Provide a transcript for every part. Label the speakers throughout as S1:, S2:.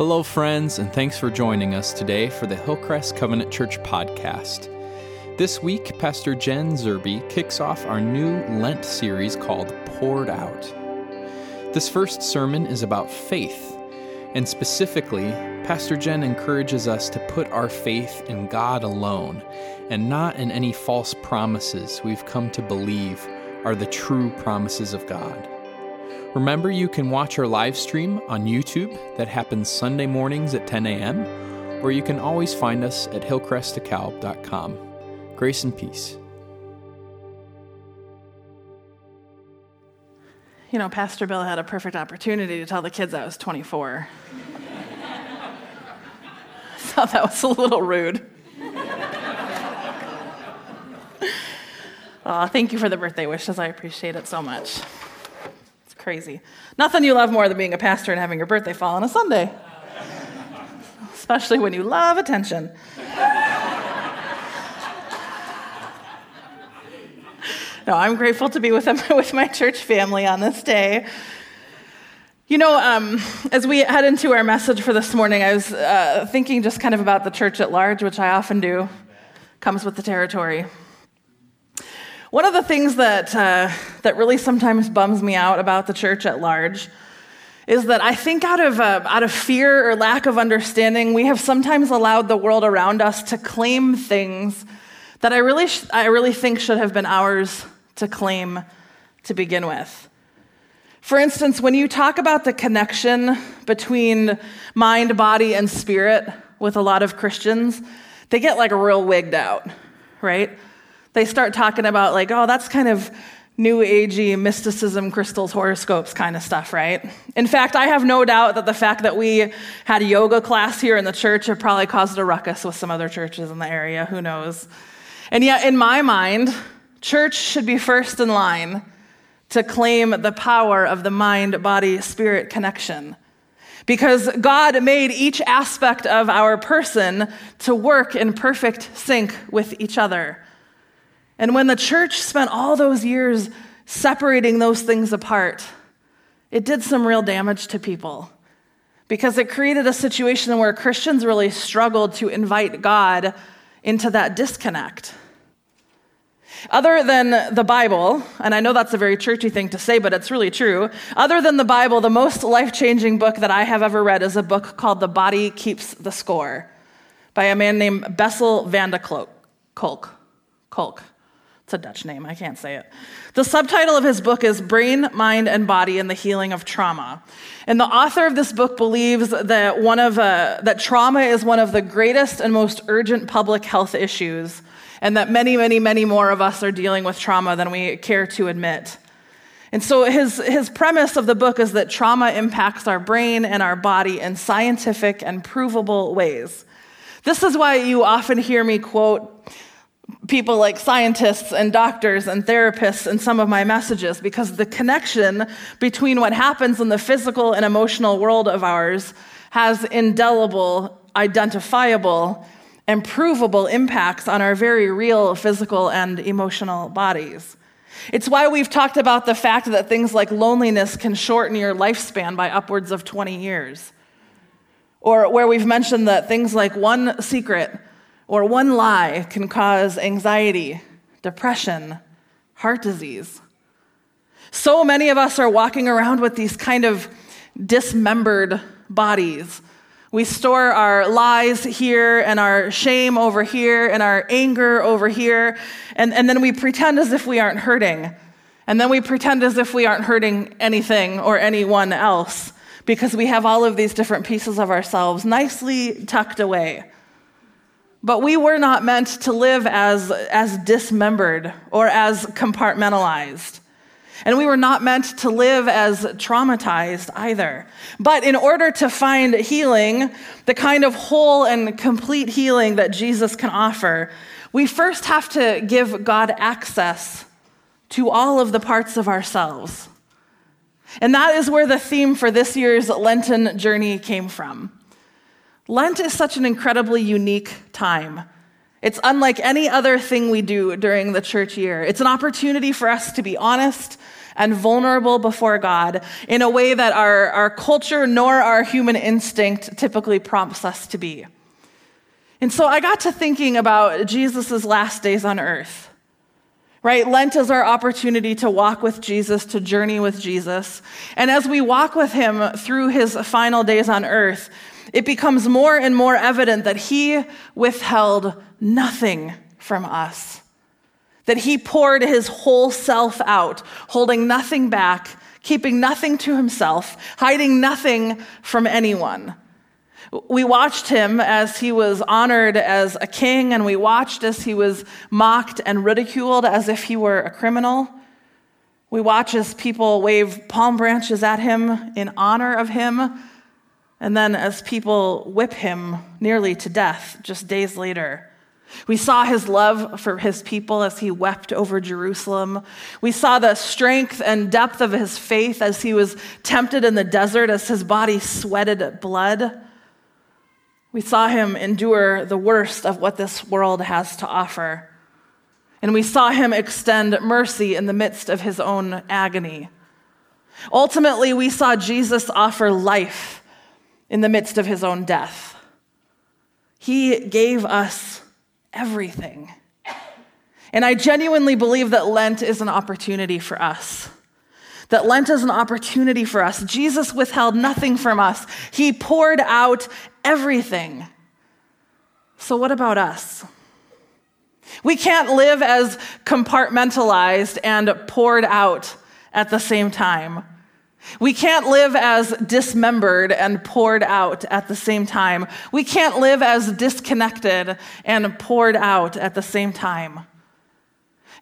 S1: Hello, friends, and thanks for joining us today for the Hillcrest Covenant Church podcast. This week, Pastor Jen Zerby kicks off our new Lent series called Poured Out. This first sermon is about faith, and specifically, Pastor Jen encourages us to put our faith in God alone and not in any false promises we've come to believe are the true promises of God. Remember, you can watch our live stream on YouTube that happens Sunday mornings at 10 a.m., or you can always find us at hillcrestdekalb.com. Grace and peace.
S2: You know, Pastor Bill had a perfect opportunity to tell the kids I was 24. I thought that was a little rude. oh, thank you for the birthday wishes. I appreciate it so much crazy. Nothing you love more than being a pastor and having your birthday fall on a Sunday, especially when you love attention. no, I'm grateful to be with, them, with my church family on this day. You know, um, as we head into our message for this morning, I was uh, thinking just kind of about the church at large, which I often do, comes with the territory. One of the things that, uh, that really sometimes bums me out about the church at large is that I think out of, uh, out of fear or lack of understanding, we have sometimes allowed the world around us to claim things that I really, sh- I really think should have been ours to claim to begin with. For instance, when you talk about the connection between mind, body, and spirit with a lot of Christians, they get like real wigged out, right? They start talking about, like, oh, that's kind of new agey mysticism, crystals, horoscopes kind of stuff, right? In fact, I have no doubt that the fact that we had a yoga class here in the church have probably caused a ruckus with some other churches in the area. Who knows? And yet, in my mind, church should be first in line to claim the power of the mind body spirit connection. Because God made each aspect of our person to work in perfect sync with each other. And when the church spent all those years separating those things apart, it did some real damage to people because it created a situation where Christians really struggled to invite God into that disconnect. Other than the Bible, and I know that's a very churchy thing to say, but it's really true. Other than the Bible, the most life changing book that I have ever read is a book called The Body Keeps the Score by a man named Bessel van der Kolk. Kolk. It's a Dutch name, I can't say it. The subtitle of his book is Brain, Mind, and Body and the Healing of Trauma. And the author of this book believes that, one of, uh, that trauma is one of the greatest and most urgent public health issues, and that many, many, many more of us are dealing with trauma than we care to admit. And so his, his premise of the book is that trauma impacts our brain and our body in scientific and provable ways. This is why you often hear me quote people like scientists and doctors and therapists in some of my messages because the connection between what happens in the physical and emotional world of ours has indelible, identifiable, and provable impacts on our very real physical and emotional bodies. It's why we've talked about the fact that things like loneliness can shorten your lifespan by upwards of 20 years. Or where we've mentioned that things like one secret or one lie can cause anxiety, depression, heart disease. So many of us are walking around with these kind of dismembered bodies. We store our lies here and our shame over here and our anger over here, and, and then we pretend as if we aren't hurting. And then we pretend as if we aren't hurting anything or anyone else because we have all of these different pieces of ourselves nicely tucked away. But we were not meant to live as, as dismembered or as compartmentalized. And we were not meant to live as traumatized either. But in order to find healing, the kind of whole and complete healing that Jesus can offer, we first have to give God access to all of the parts of ourselves. And that is where the theme for this year's Lenten journey came from. Lent is such an incredibly unique time. It's unlike any other thing we do during the church year. It's an opportunity for us to be honest and vulnerable before God in a way that our, our culture nor our human instinct typically prompts us to be. And so I got to thinking about Jesus' last days on earth. Right? Lent is our opportunity to walk with Jesus, to journey with Jesus. And as we walk with him through his final days on earth, it becomes more and more evident that he withheld nothing from us. That he poured his whole self out, holding nothing back, keeping nothing to himself, hiding nothing from anyone. We watched him as he was honored as a king, and we watched as he was mocked and ridiculed as if he were a criminal. We watch as people wave palm branches at him in honor of him, and then as people whip him nearly to death just days later. We saw his love for his people as he wept over Jerusalem. We saw the strength and depth of his faith as he was tempted in the desert, as his body sweated blood. We saw him endure the worst of what this world has to offer. And we saw him extend mercy in the midst of his own agony. Ultimately, we saw Jesus offer life in the midst of his own death. He gave us everything. And I genuinely believe that Lent is an opportunity for us. That Lent is an opportunity for us. Jesus withheld nothing from us, He poured out everything. So, what about us? We can't live as compartmentalized and poured out at the same time. We can't live as dismembered and poured out at the same time. We can't live as disconnected and poured out at the same time.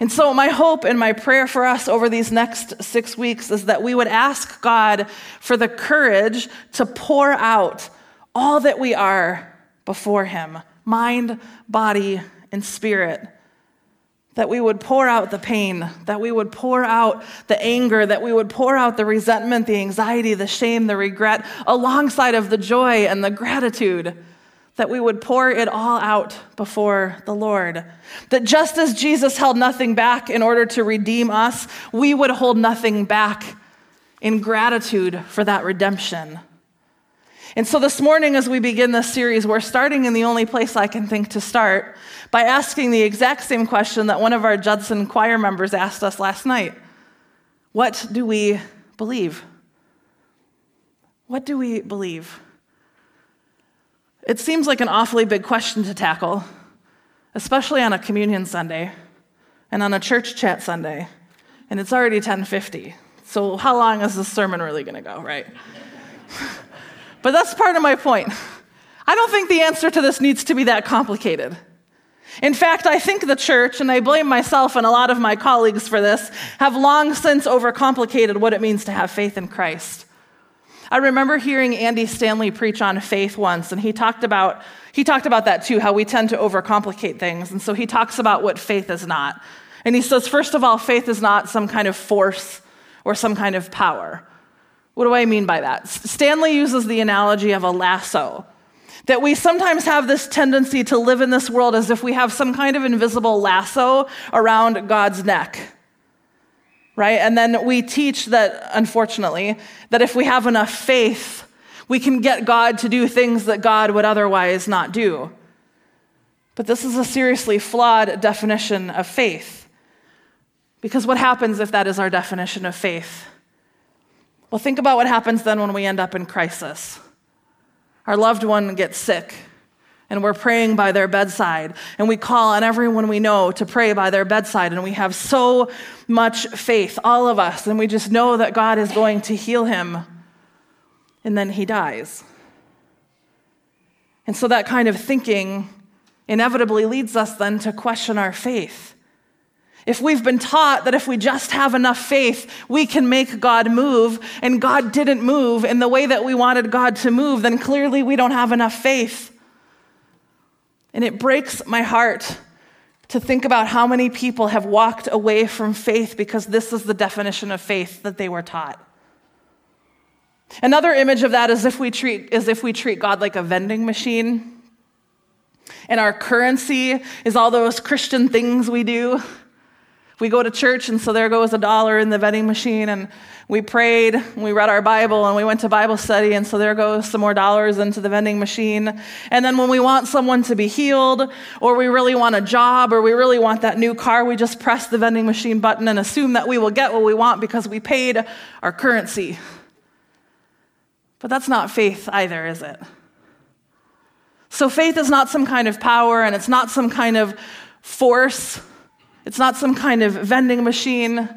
S2: And so, my hope and my prayer for us over these next six weeks is that we would ask God for the courage to pour out all that we are before Him mind, body, and spirit that we would pour out the pain, that we would pour out the anger, that we would pour out the resentment, the anxiety, the shame, the regret, alongside of the joy and the gratitude, that we would pour it all out before the Lord. That just as Jesus held nothing back in order to redeem us, we would hold nothing back in gratitude for that redemption. And so this morning, as we begin this series, we're starting in the only place I can think to start by asking the exact same question that one of our Judson choir members asked us last night What do we believe? What do we believe? It seems like an awfully big question to tackle, especially on a communion Sunday and on a church chat Sunday. And it's already 1050. So how long is this sermon really going to go, right? but that's part of my point. I don't think the answer to this needs to be that complicated. In fact, I think the church, and I blame myself and a lot of my colleagues for this, have long since overcomplicated what it means to have faith in Christ. I remember hearing Andy Stanley preach on faith once, and he talked about he talked about that too, how we tend to overcomplicate things. And so he talks about what faith is not. And he says, first of all, faith is not some kind of force or some kind of power. What do I mean by that? Stanley uses the analogy of a lasso. That we sometimes have this tendency to live in this world as if we have some kind of invisible lasso around God's neck. Right? And then we teach that, unfortunately, that if we have enough faith, we can get God to do things that God would otherwise not do. But this is a seriously flawed definition of faith. Because what happens if that is our definition of faith? Well, think about what happens then when we end up in crisis our loved one gets sick and we're praying by their bedside, and we call on everyone we know to pray by their bedside, and we have so much faith, all of us, and we just know that God is going to heal him, and then he dies. And so that kind of thinking inevitably leads us then to question our faith. If we've been taught that if we just have enough faith, we can make God move, and God didn't move in the way that we wanted God to move, then clearly we don't have enough faith. And it breaks my heart to think about how many people have walked away from faith because this is the definition of faith that they were taught. Another image of that is if we treat, is if we treat God like a vending machine. And our currency is all those Christian things we do We go to church, and so there goes a dollar in the vending machine, and we prayed, and we read our Bible, and we went to Bible study, and so there goes some more dollars into the vending machine. And then when we want someone to be healed, or we really want a job, or we really want that new car, we just press the vending machine button and assume that we will get what we want because we paid our currency. But that's not faith either, is it? So faith is not some kind of power, and it's not some kind of force it's not some kind of vending machine.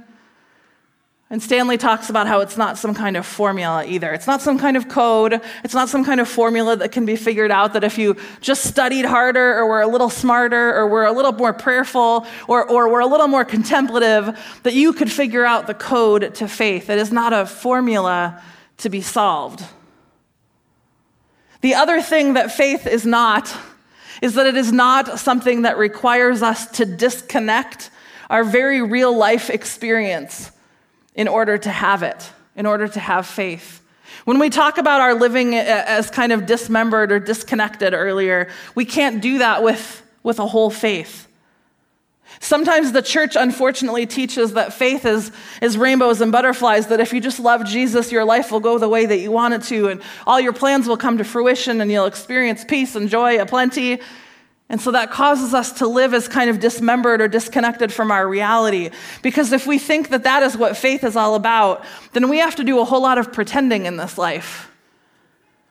S2: And Stanley talks about how it's not some kind of formula either. It's not some kind of code. It's not some kind of formula that can be figured out that if you just studied harder or were a little smarter or were a little more prayerful or, or were a little more contemplative, that you could figure out the code to faith. It is not a formula to be solved. The other thing that faith is not is that it is not something that requires us to disconnect our very real life experience in order to have it, in order to have faith. When we talk about our living as kind of dismembered or disconnected earlier, we can't do that with, with a whole faith. Sometimes the church unfortunately teaches that faith is, is rainbows and butterflies, that if you just love Jesus, your life will go the way that you want it to, and all your plans will come to fruition, and you'll experience peace and joy aplenty. And so that causes us to live as kind of dismembered or disconnected from our reality. Because if we think that that is what faith is all about, then we have to do a whole lot of pretending in this life.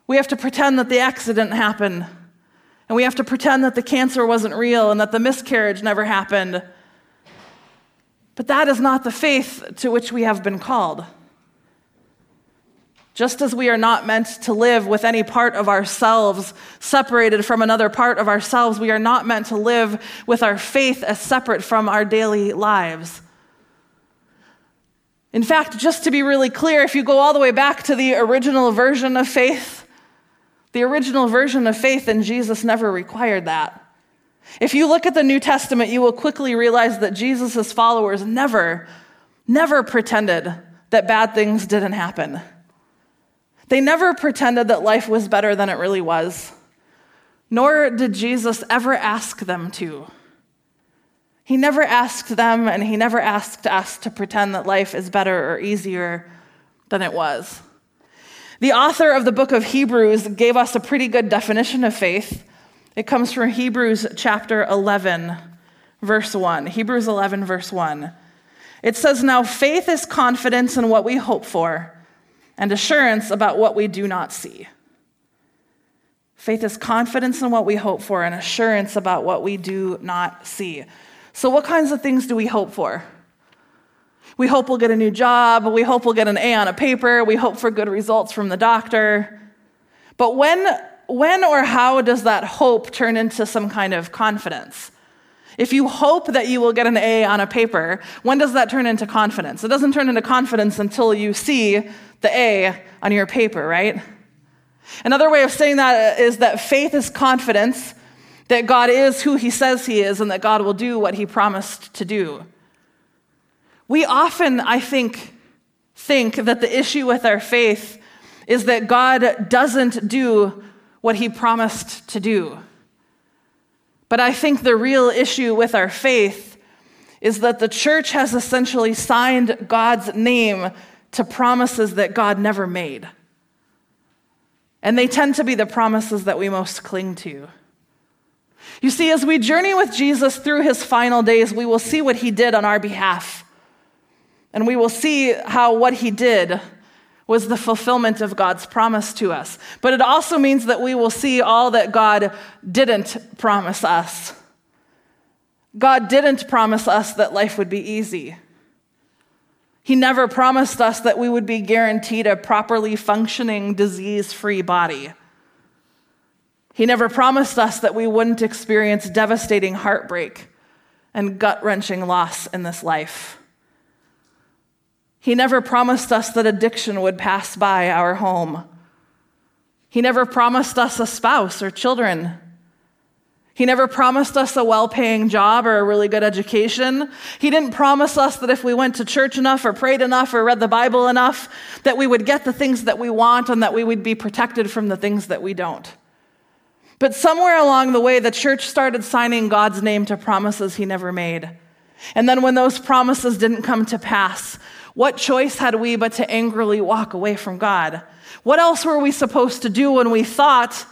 S2: We have to pretend that the accident happened and we have to pretend that the cancer wasn't real and that the miscarriage never happened. But that is not the faith to which we have been called. Just as we are not meant to live with any part of ourselves separated from another part of ourselves, we are not meant to live with our faith as separate from our daily lives. In fact, just to be really clear, if you go all the way back to the original version of faith, the original version of faith in Jesus never required that. If you look at the New Testament, you will quickly realize that Jesus' followers never, never pretended that bad things didn't happen. They never pretended that life was better than it really was, nor did Jesus ever ask them to. He never asked them, and he never asked us to pretend that life is better or easier than it was. The author of the book of Hebrews gave us a pretty good definition of faith. It comes from Hebrews chapter 11, verse 1. Hebrews 11, verse 1. It says, Now faith is confidence in what we hope for and assurance about what we do not see. Faith is confidence in what we hope for and assurance about what we do not see. So, what kinds of things do we hope for? We hope we'll get a new job. We hope we'll get an A on a paper. We hope for good results from the doctor. But when, when or how does that hope turn into some kind of confidence? If you hope that you will get an A on a paper, when does that turn into confidence? It doesn't turn into confidence until you see the A on your paper, right? Another way of saying that is that faith is confidence that God is who he says he is and that God will do what he promised to do. We often, I think, think that the issue with our faith is that God doesn't do what he promised to do. But I think the real issue with our faith is that the church has essentially signed God's name to promises that God never made. And they tend to be the promises that we most cling to. You see, as we journey with Jesus through his final days, we will see what he did on our behalf. And we will see how what he did was the fulfillment of God's promise to us. But it also means that we will see all that God didn't promise us. God didn't promise us that life would be easy. He never promised us that we would be guaranteed a properly functioning, disease free body. He never promised us that we wouldn't experience devastating heartbreak and gut wrenching loss in this life. He never promised us that addiction would pass by our home. He never promised us a spouse or children. He never promised us a well paying job or a really good education. He didn't promise us that if we went to church enough or prayed enough or read the Bible enough, that we would get the things that we want and that we would be protected from the things that we don't. But somewhere along the way, the church started signing God's name to promises he never made. And then when those promises didn't come to pass, what choice had we but to angrily walk away from God? What else were we supposed to do when we thought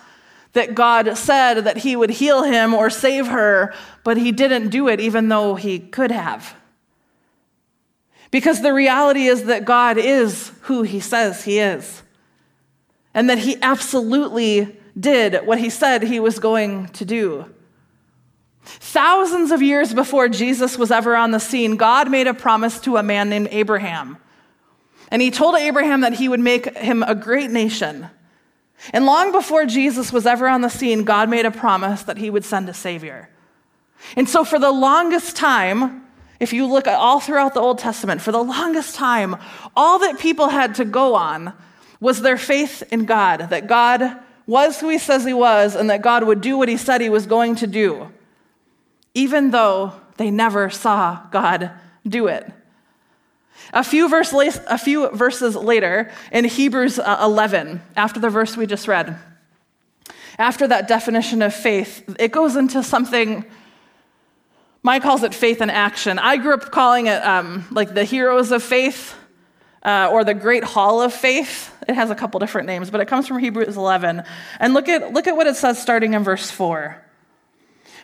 S2: that God said that He would heal him or save her, but He didn't do it even though He could have? Because the reality is that God is who He says He is, and that He absolutely did what He said He was going to do. Thousands of years before Jesus was ever on the scene, God made a promise to a man named Abraham. And he told Abraham that he would make him a great nation. And long before Jesus was ever on the scene, God made a promise that he would send a Savior. And so, for the longest time, if you look all throughout the Old Testament, for the longest time, all that people had to go on was their faith in God, that God was who he says he was, and that God would do what he said he was going to do, even though they never saw God do it. A few, verse a few verses later, in Hebrews uh, 11, after the verse we just read, after that definition of faith, it goes into something. Mike calls it faith in action. I grew up calling it um, like the heroes of faith uh, or the great hall of faith. It has a couple different names, but it comes from Hebrews 11. And look at, look at what it says starting in verse 4.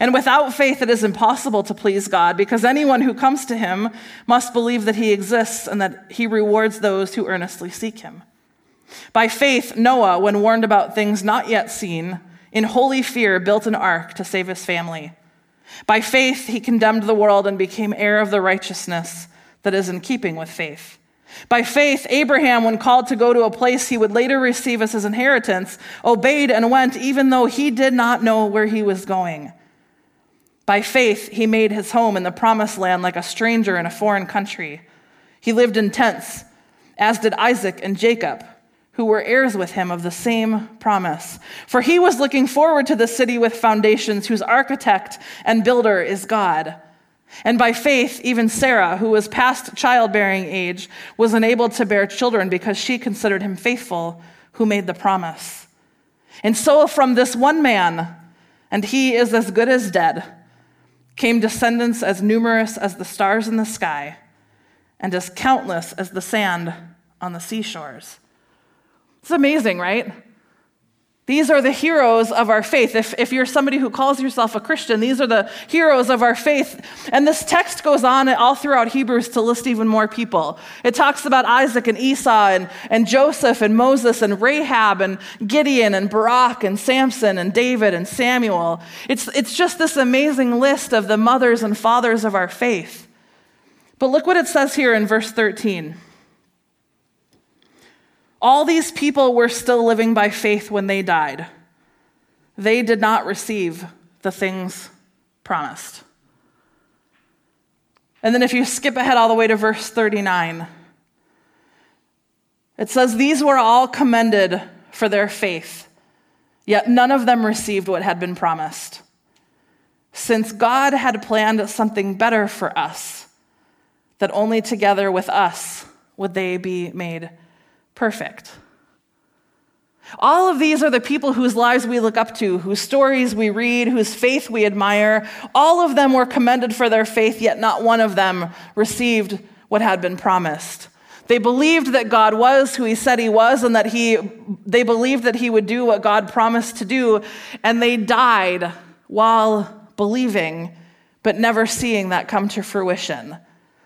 S2: And without faith, it is impossible to please God because anyone who comes to him must believe that he exists and that he rewards those who earnestly seek him. By faith, Noah, when warned about things not yet seen, in holy fear built an ark to save his family. By faith, he condemned the world and became heir of the righteousness that is in keeping with faith. By faith, Abraham, when called to go to a place he would later receive as his inheritance, obeyed and went even though he did not know where he was going. By faith, he made his home in the promised land like a stranger in a foreign country. He lived in tents, as did Isaac and Jacob who were heirs with him of the same promise. For he was looking forward to the city with foundations, whose architect and builder is God. And by faith, even Sarah, who was past childbearing age, was enabled to bear children because she considered him faithful who made the promise. And so, from this one man, and he is as good as dead, came descendants as numerous as the stars in the sky and as countless as the sand on the seashores. It's amazing, right? These are the heroes of our faith. If, if you're somebody who calls yourself a Christian, these are the heroes of our faith. And this text goes on all throughout Hebrews to list even more people. It talks about Isaac and Esau and, and Joseph and Moses and Rahab and Gideon and Barak and Samson and David and Samuel. It's, it's just this amazing list of the mothers and fathers of our faith. But look what it says here in verse 13. All these people were still living by faith when they died. They did not receive the things promised. And then if you skip ahead all the way to verse 39, it says, These were all commended for their faith, yet none of them received what had been promised. Since God had planned something better for us, that only together with us would they be made perfect. All of these are the people whose lives we look up to, whose stories we read, whose faith we admire. All of them were commended for their faith, yet not one of them received what had been promised. They believed that God was who he said he was and that he they believed that he would do what God promised to do and they died while believing but never seeing that come to fruition.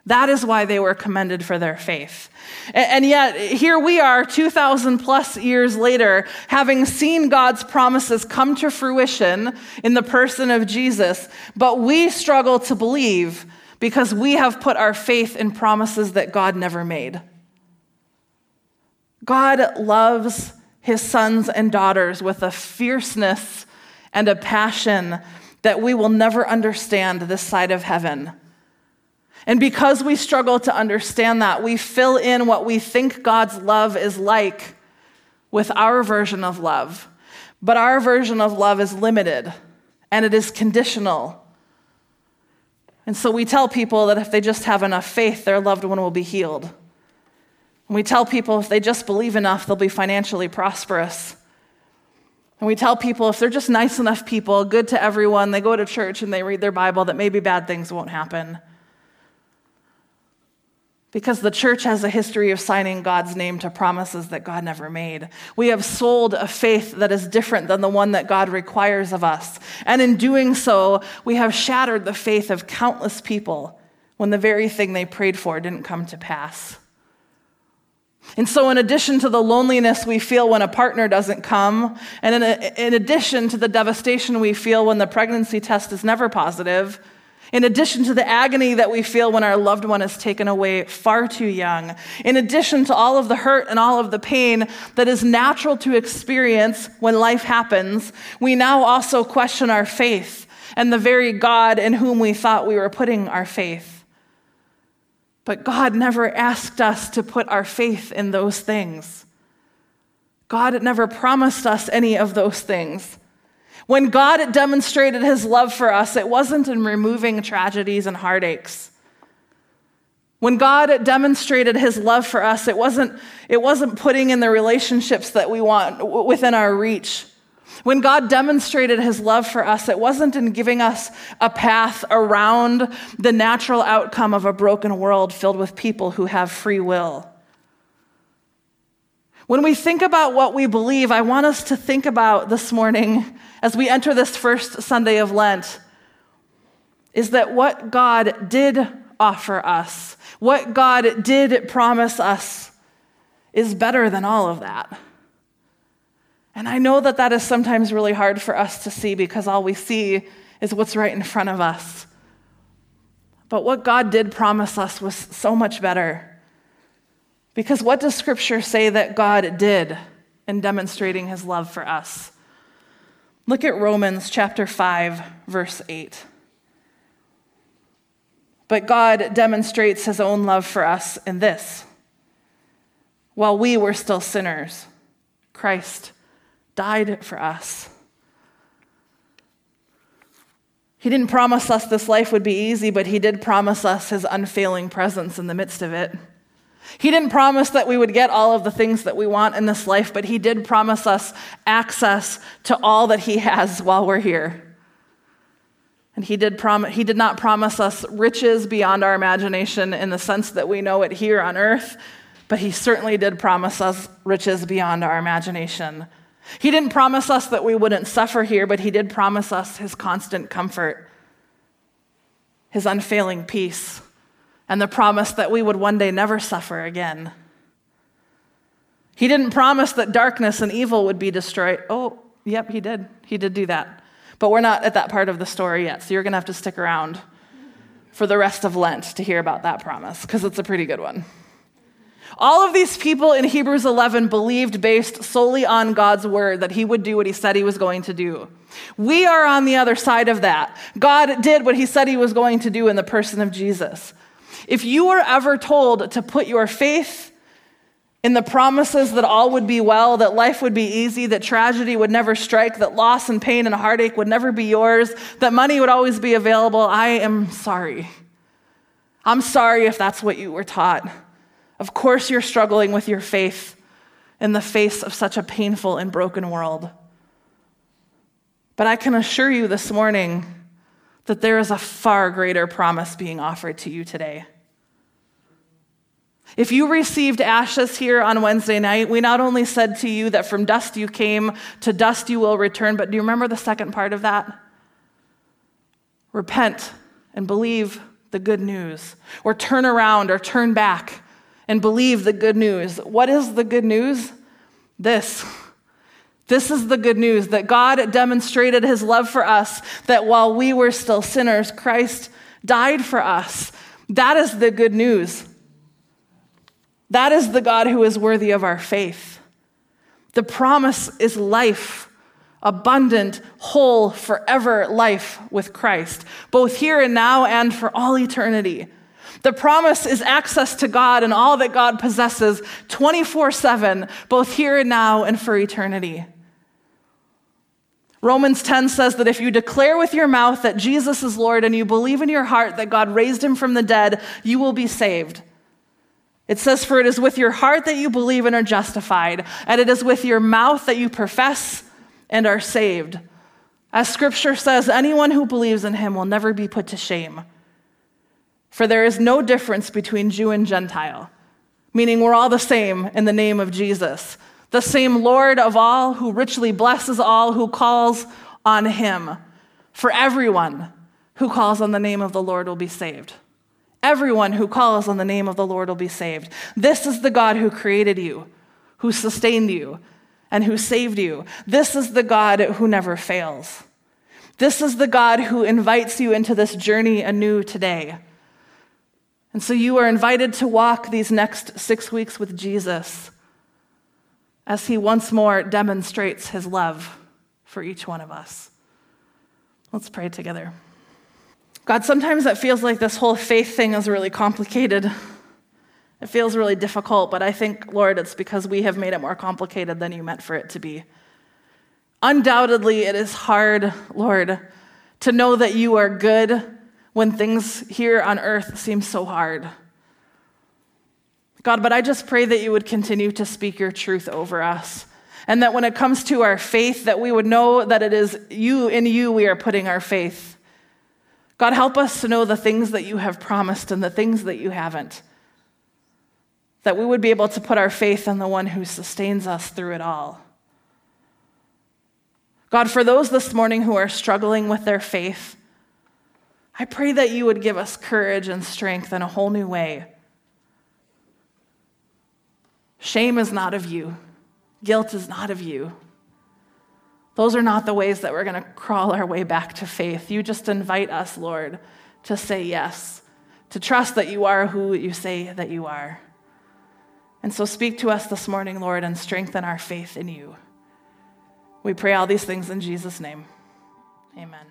S2: That is why they were commended for their faith. And yet, here we are, 2,000 plus years later, having seen God's promises come to fruition in the person of Jesus, but we struggle to believe because we have put our faith in promises that God never made. God loves his sons and daughters with a fierceness and a passion that we will never understand this side of heaven. And because we struggle to understand that, we fill in what we think God's love is like with our version of love. But our version of love is limited and it is conditional. And so we tell people that if they just have enough faith, their loved one will be healed. And we tell people if they just believe enough, they'll be financially prosperous. And we tell people if they're just nice enough people, good to everyone, they go to church and they read their Bible, that maybe bad things won't happen. Because the church has a history of signing God's name to promises that God never made. We have sold a faith that is different than the one that God requires of us. And in doing so, we have shattered the faith of countless people when the very thing they prayed for didn't come to pass. And so, in addition to the loneliness we feel when a partner doesn't come, and in, a, in addition to the devastation we feel when the pregnancy test is never positive, in addition to the agony that we feel when our loved one is taken away far too young, in addition to all of the hurt and all of the pain that is natural to experience when life happens, we now also question our faith and the very God in whom we thought we were putting our faith. But God never asked us to put our faith in those things. God never promised us any of those things. When God demonstrated his love for us, it wasn't in removing tragedies and heartaches. When God demonstrated his love for us, it wasn't, it wasn't putting in the relationships that we want within our reach. When God demonstrated his love for us, it wasn't in giving us a path around the natural outcome of a broken world filled with people who have free will. When we think about what we believe, I want us to think about this morning as we enter this first Sunday of Lent is that what God did offer us, what God did promise us, is better than all of that. And I know that that is sometimes really hard for us to see because all we see is what's right in front of us. But what God did promise us was so much better. Because what does Scripture say that God did in demonstrating his love for us? Look at Romans chapter 5, verse 8. But God demonstrates his own love for us in this while we were still sinners, Christ died for us. He didn't promise us this life would be easy, but he did promise us his unfailing presence in the midst of it. He didn't promise that we would get all of the things that we want in this life, but He did promise us access to all that He has while we're here. And he did, prom- he did not promise us riches beyond our imagination in the sense that we know it here on earth, but he certainly did promise us riches beyond our imagination. He didn't promise us that we wouldn't suffer here, but he did promise us his constant comfort, his unfailing peace and the promise that we would one day never suffer again. He didn't promise that darkness and evil would be destroyed. Oh, yep, he did. He did do that. But we're not at that part of the story yet, so you're going to have to stick around for the rest of Lent to hear about that promise, because it's a pretty good one. All of these people in Hebrews 11 believed based solely on God's word that he would do what he said he was going to do. We are on the other side of that. God did what he said he was going to do in the person of Jesus. If you were ever told to put your faith in the promises that all would be well, that life would be easy, that tragedy would never strike, that loss and pain and heartache would never be yours, that money would always be available, I am sorry. I'm sorry if that's what you were taught. Of course, you're struggling with your faith in the face of such a painful and broken world. But I can assure you this morning that there is a far greater promise being offered to you today. If you received ashes here on Wednesday night, we not only said to you that from dust you came, to dust you will return, but do you remember the second part of that? Repent and believe the good news, or turn around or turn back and believe the good news. What is the good news? This. This is the good news that God demonstrated his love for us, that while we were still sinners, Christ died for us. That is the good news. That is the God who is worthy of our faith. The promise is life, abundant, whole, forever life with Christ, both here and now and for all eternity. The promise is access to God and all that God possesses 24 7, both here and now and for eternity. Romans 10 says that if you declare with your mouth that Jesus is Lord and you believe in your heart that God raised him from the dead, you will be saved. It says, For it is with your heart that you believe and are justified, and it is with your mouth that you profess and are saved. As scripture says, anyone who believes in him will never be put to shame. For there is no difference between Jew and Gentile, meaning we're all the same in the name of Jesus, the same Lord of all who richly blesses all who calls on him. For everyone who calls on the name of the Lord will be saved. Everyone who calls on the name of the Lord will be saved. This is the God who created you, who sustained you, and who saved you. This is the God who never fails. This is the God who invites you into this journey anew today. And so you are invited to walk these next six weeks with Jesus as he once more demonstrates his love for each one of us. Let's pray together. God, sometimes it feels like this whole faith thing is really complicated. It feels really difficult, but I think, Lord, it's because we have made it more complicated than you meant for it to be. Undoubtedly, it is hard, Lord, to know that you are good when things here on earth seem so hard. God, but I just pray that you would continue to speak your truth over us. And that when it comes to our faith, that we would know that it is you, in you, we are putting our faith. God, help us to know the things that you have promised and the things that you haven't. That we would be able to put our faith in the one who sustains us through it all. God, for those this morning who are struggling with their faith, I pray that you would give us courage and strength in a whole new way. Shame is not of you, guilt is not of you. Those are not the ways that we're going to crawl our way back to faith. You just invite us, Lord, to say yes, to trust that you are who you say that you are. And so speak to us this morning, Lord, and strengthen our faith in you. We pray all these things in Jesus' name. Amen.